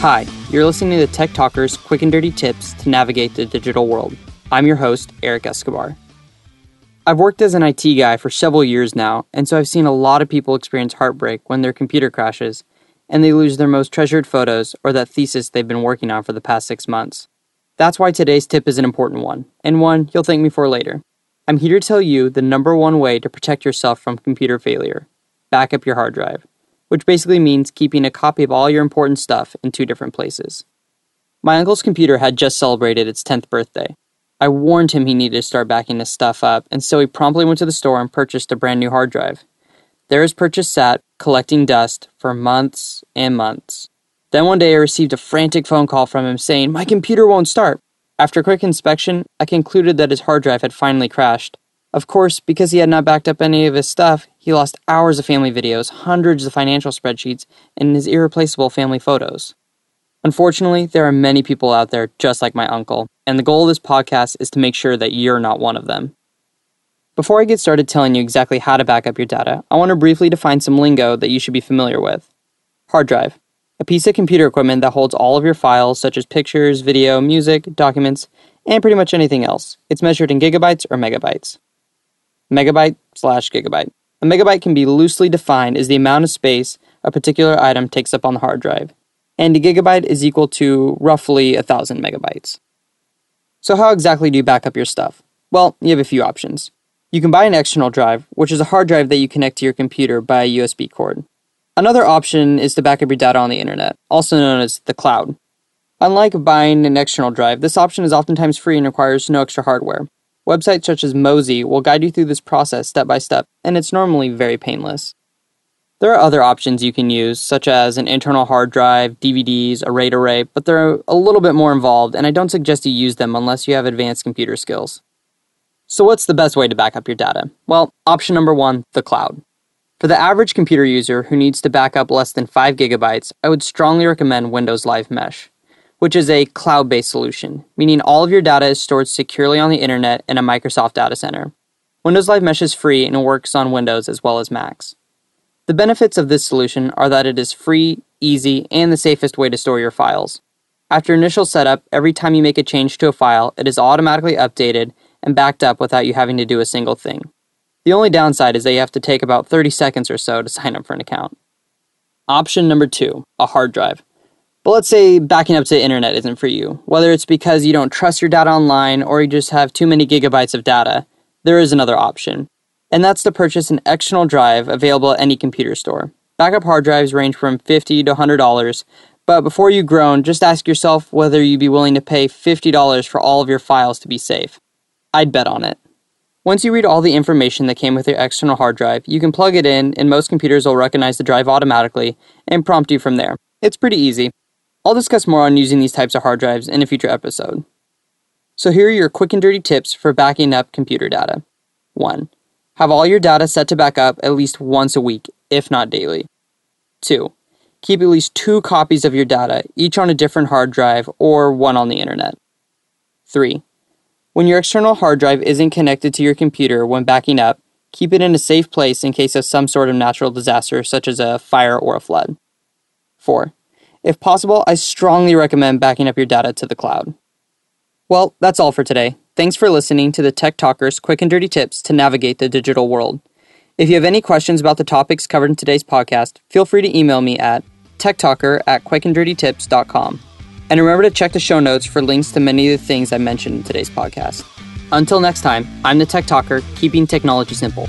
Hi, you're listening to the Tech Talkers quick and dirty tips to navigate the digital world. I'm your host, Eric Escobar. I've worked as an IT guy for several years now, and so I've seen a lot of people experience heartbreak when their computer crashes and they lose their most treasured photos or that thesis they've been working on for the past six months. That's why today's tip is an important one, and one you'll thank me for later. I'm here to tell you the number one way to protect yourself from computer failure back up your hard drive, which basically means keeping a copy of all your important stuff in two different places. My uncle's computer had just celebrated its 10th birthday. I warned him he needed to start backing his stuff up, and so he promptly went to the store and purchased a brand new hard drive. There his purchase sat, collecting dust, for months and months. Then one day I received a frantic phone call from him saying, My computer won't start. After a quick inspection, I concluded that his hard drive had finally crashed. Of course, because he had not backed up any of his stuff, he lost hours of family videos, hundreds of financial spreadsheets, and his irreplaceable family photos. Unfortunately, there are many people out there just like my uncle, and the goal of this podcast is to make sure that you're not one of them. Before I get started telling you exactly how to back up your data, I want to briefly define some lingo that you should be familiar with. Hard drive a piece of computer equipment that holds all of your files, such as pictures, video, music, documents, and pretty much anything else. It's measured in gigabytes or megabytes. Megabyte slash gigabyte. A megabyte can be loosely defined as the amount of space a particular item takes up on the hard drive, and a gigabyte is equal to roughly a thousand megabytes. So, how exactly do you back up your stuff? Well, you have a few options. You can buy an external drive, which is a hard drive that you connect to your computer by a USB cord. Another option is to back up your data on the internet, also known as the cloud. Unlike buying an external drive, this option is oftentimes free and requires no extra hardware. Websites such as Mozy will guide you through this process step by step, and it's normally very painless. There are other options you can use, such as an internal hard drive, DVDs, a RAID array, but they're a little bit more involved, and I don't suggest you use them unless you have advanced computer skills. So, what's the best way to back up your data? Well, option number one the cloud. For the average computer user who needs to back up less than 5 gigabytes, I would strongly recommend Windows Live Mesh, which is a cloud based solution, meaning all of your data is stored securely on the internet in a Microsoft data center. Windows Live Mesh is free and works on Windows as well as Macs. The benefits of this solution are that it is free, easy, and the safest way to store your files. After initial setup, every time you make a change to a file, it is automatically updated and backed up without you having to do a single thing. The only downside is that you have to take about 30 seconds or so to sign up for an account. Option number two, a hard drive. But let's say backing up to the internet isn't for you. Whether it's because you don't trust your data online or you just have too many gigabytes of data, there is another option. And that's to purchase an external drive available at any computer store. Backup hard drives range from 50 to $100, but before you groan, just ask yourself whether you'd be willing to pay $50 for all of your files to be safe. I'd bet on it. Once you read all the information that came with your external hard drive, you can plug it in, and most computers will recognize the drive automatically and prompt you from there. It's pretty easy. I'll discuss more on using these types of hard drives in a future episode. So, here are your quick and dirty tips for backing up computer data. 1. Have all your data set to back up at least once a week, if not daily. 2. Keep at least two copies of your data, each on a different hard drive or one on the internet. 3. When your external hard drive isn't connected to your computer when backing up, keep it in a safe place in case of some sort of natural disaster such as a fire or a flood. 4. If possible, I strongly recommend backing up your data to the cloud. Well, that's all for today. Thanks for listening to the Tech Talkers quick and dirty tips to navigate the digital world. If you have any questions about the topics covered in today's podcast, feel free to email me at techtalker at quickanddirtytips.com. And remember to check the show notes for links to many of the things I mentioned in today's podcast. Until next time, I'm the Tech Talker, keeping technology simple.